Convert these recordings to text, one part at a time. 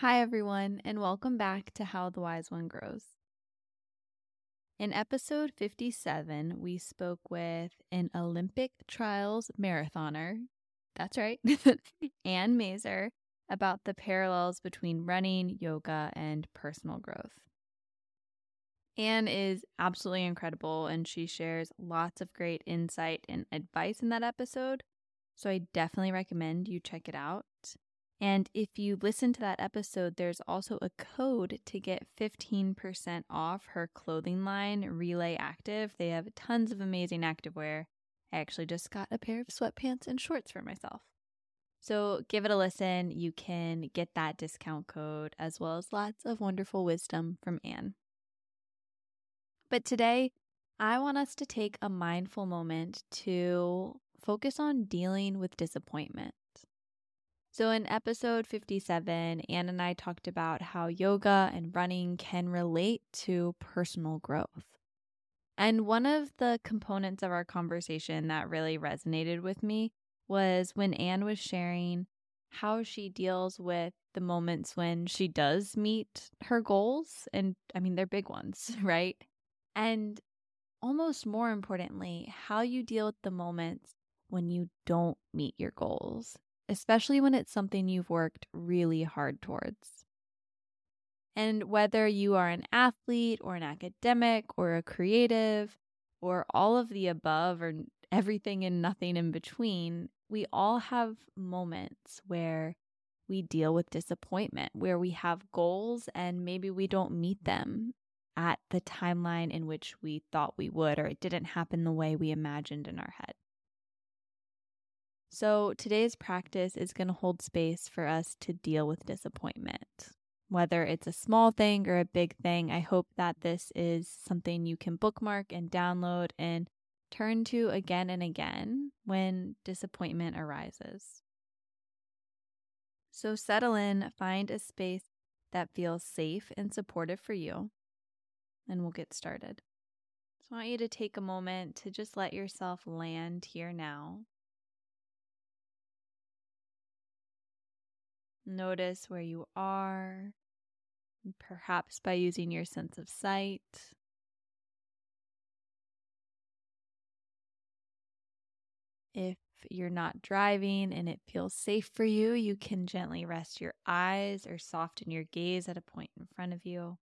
Hi, everyone, and welcome back to How the Wise One Grows. In episode 57, we spoke with an Olympic trials marathoner. That's right, Ann Mazur, about the parallels between running, yoga, and personal growth. Ann is absolutely incredible and she shares lots of great insight and advice in that episode. So I definitely recommend you check it out. And if you listen to that episode, there's also a code to get 15% off her clothing line, Relay Active. They have tons of amazing activewear. I actually just got a pair of sweatpants and shorts for myself. So give it a listen. You can get that discount code as well as lots of wonderful wisdom from Ann. But today, I want us to take a mindful moment to focus on dealing with disappointment. So, in episode 57, Ann and I talked about how yoga and running can relate to personal growth. And one of the components of our conversation that really resonated with me was when Ann was sharing how she deals with the moments when she does meet her goals. And I mean, they're big ones, right? And almost more importantly, how you deal with the moments when you don't meet your goals especially when it's something you've worked really hard towards. And whether you are an athlete or an academic or a creative or all of the above or everything and nothing in between, we all have moments where we deal with disappointment, where we have goals and maybe we don't meet them at the timeline in which we thought we would, or it didn't happen the way we imagined in our head. So, today's practice is going to hold space for us to deal with disappointment. Whether it's a small thing or a big thing, I hope that this is something you can bookmark and download and turn to again and again when disappointment arises. So, settle in, find a space that feels safe and supportive for you, and we'll get started. So, I want you to take a moment to just let yourself land here now Notice where you are, perhaps by using your sense of sight. If you're not driving and it feels safe for you, you can gently rest your eyes or soften your gaze at a point in front of you.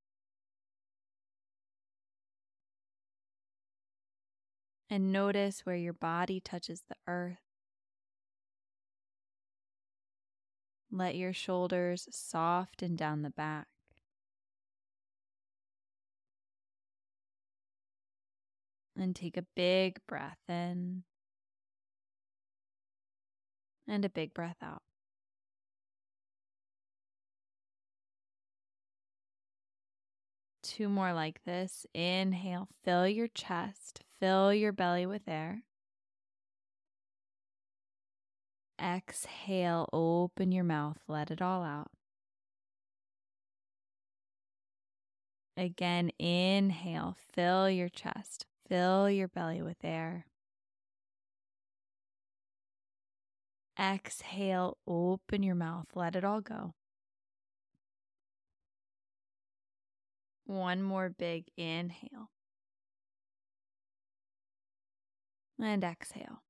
And notice where your body touches the earth. Let your shoulders soften down the back. And take a big breath in and a big breath out. Two more like this. Inhale, fill your chest, fill your belly with air. Exhale, open your mouth, let it all out. Again, inhale, fill your chest, fill your belly with air. Exhale, open your mouth, let it all go. One more big inhale. And exhale.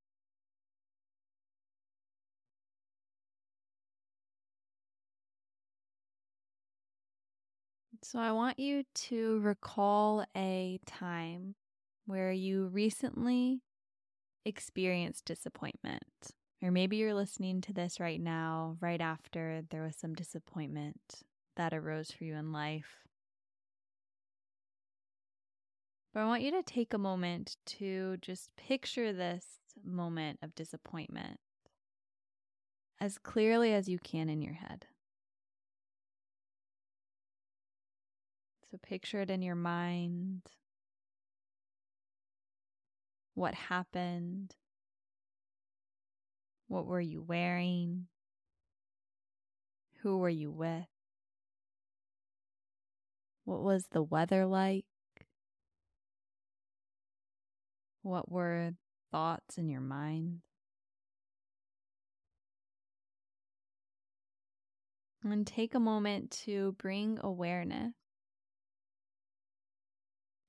So, I want you to recall a time where you recently experienced disappointment. Or maybe you're listening to this right now, right after there was some disappointment that arose for you in life. But I want you to take a moment to just picture this moment of disappointment as clearly as you can in your head. So picture it in your mind. What happened? What were you wearing? Who were you with? What was the weather like? What were thoughts in your mind? And take a moment to bring awareness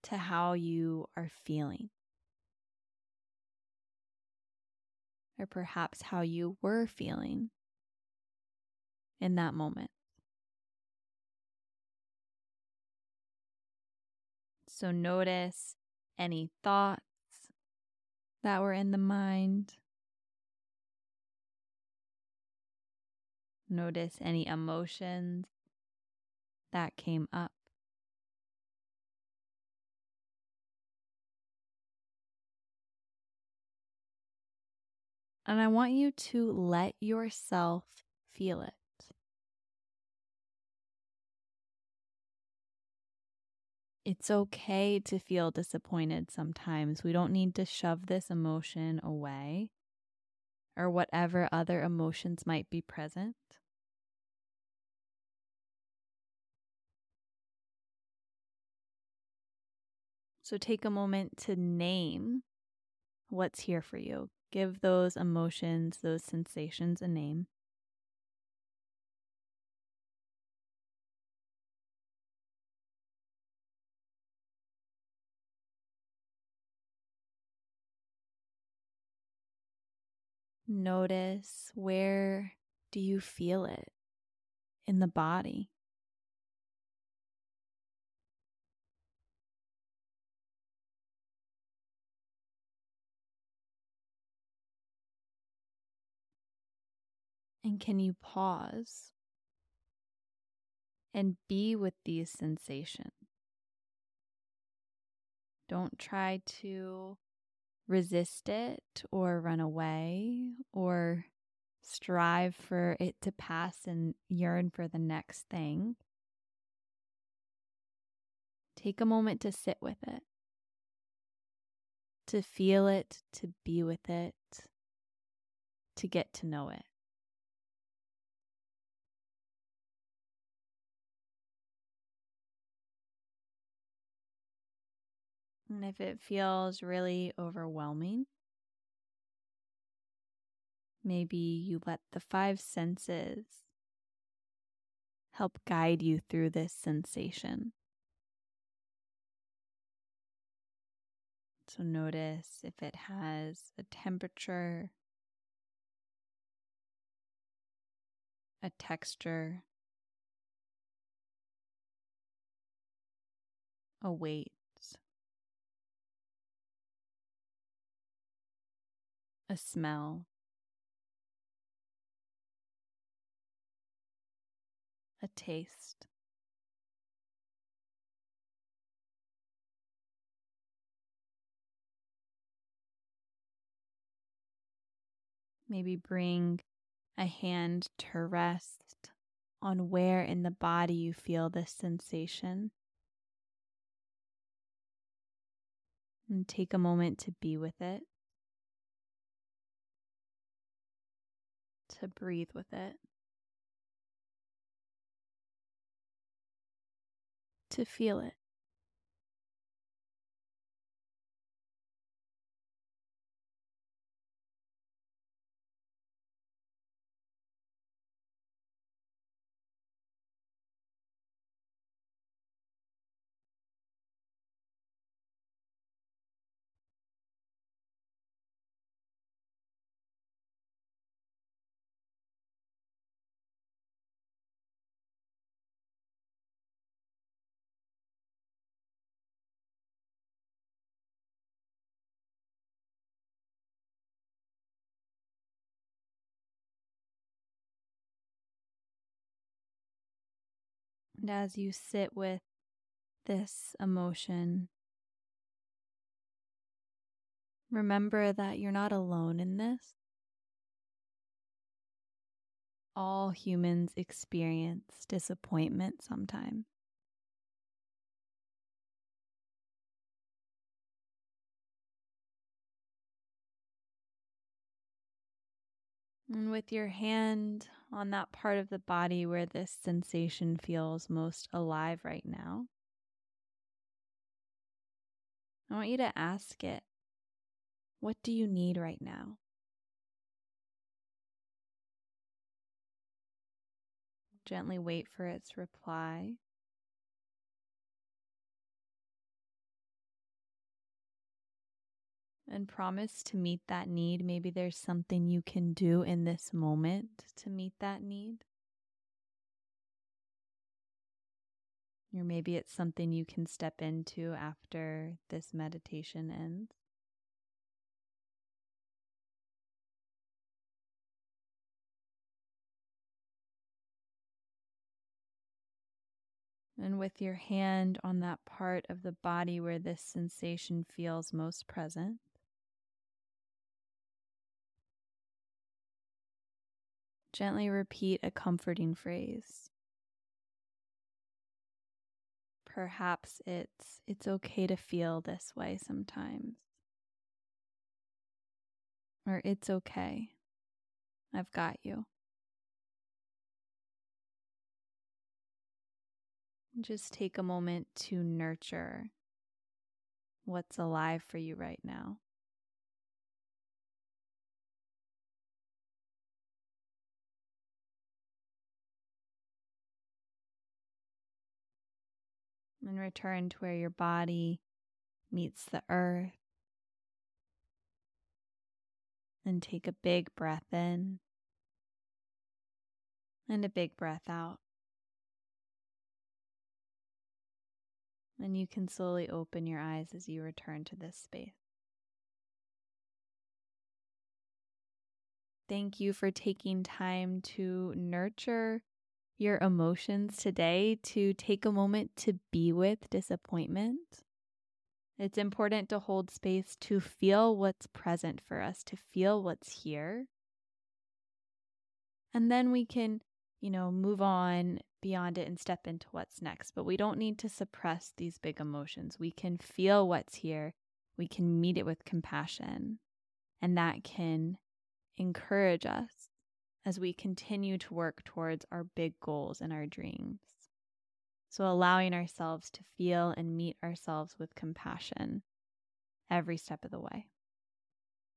to how you are feeling. Or perhaps how you were feeling in that moment. So notice any thoughts that were in the mind. Notice any emotions that came up. And I want you to let yourself feel it. It's okay to feel disappointed sometimes. We don't need to shove this emotion away or whatever other emotions might be present. So take a moment to name what's here for you. Give those emotions, those sensations a name. Notice where do you feel it in the body? And can you pause and be with these sensations? Don't try to resist it or run away or strive for it to pass and yearn for the next thing. Take a moment to sit with it, to feel it, to be with it, to get to know it. And if it feels really overwhelming, maybe you let the five senses help guide you through this sensation. So notice if it has a temperature, a texture, a weight. A smell, a taste. Maybe bring a hand to rest on where in the body you feel this sensation. And take a moment to be with it. To breathe with it, to feel it. And as you sit with this emotion, remember that you're not alone in this. All humans experience disappointment sometimes. And with your hand on that part of the body where this sensation feels most alive right now, I want you to ask it, What do you need right now? Gently wait for its reply. And promise to meet that need. Maybe there's something you can do in this moment to meet that need. Or maybe it's something you can step into after this meditation ends. And with your hand on that part of the body where this sensation feels most present, gently repeat a comforting phrase. Perhaps it's it's okay to feel this way sometimes. Or it's okay. I've got you. Just take a moment to nurture what's alive for you right now. And return to where your body meets the earth. And take a big breath in and a big breath out. And you can slowly open your eyes as you return to this space. Thank you for taking time to nurture your emotions today, to take a moment to be with disappointment. It's important to hold space to feel what's present for us, to feel what's here. And then we can, you know, move on beyond it and step into what's next. But we don't need to suppress these big emotions. We can feel what's here, we can meet it with compassion, and that can encourage us as we continue to work towards our big goals and our dreams. So, allowing ourselves to feel and meet ourselves with compassion every step of the way.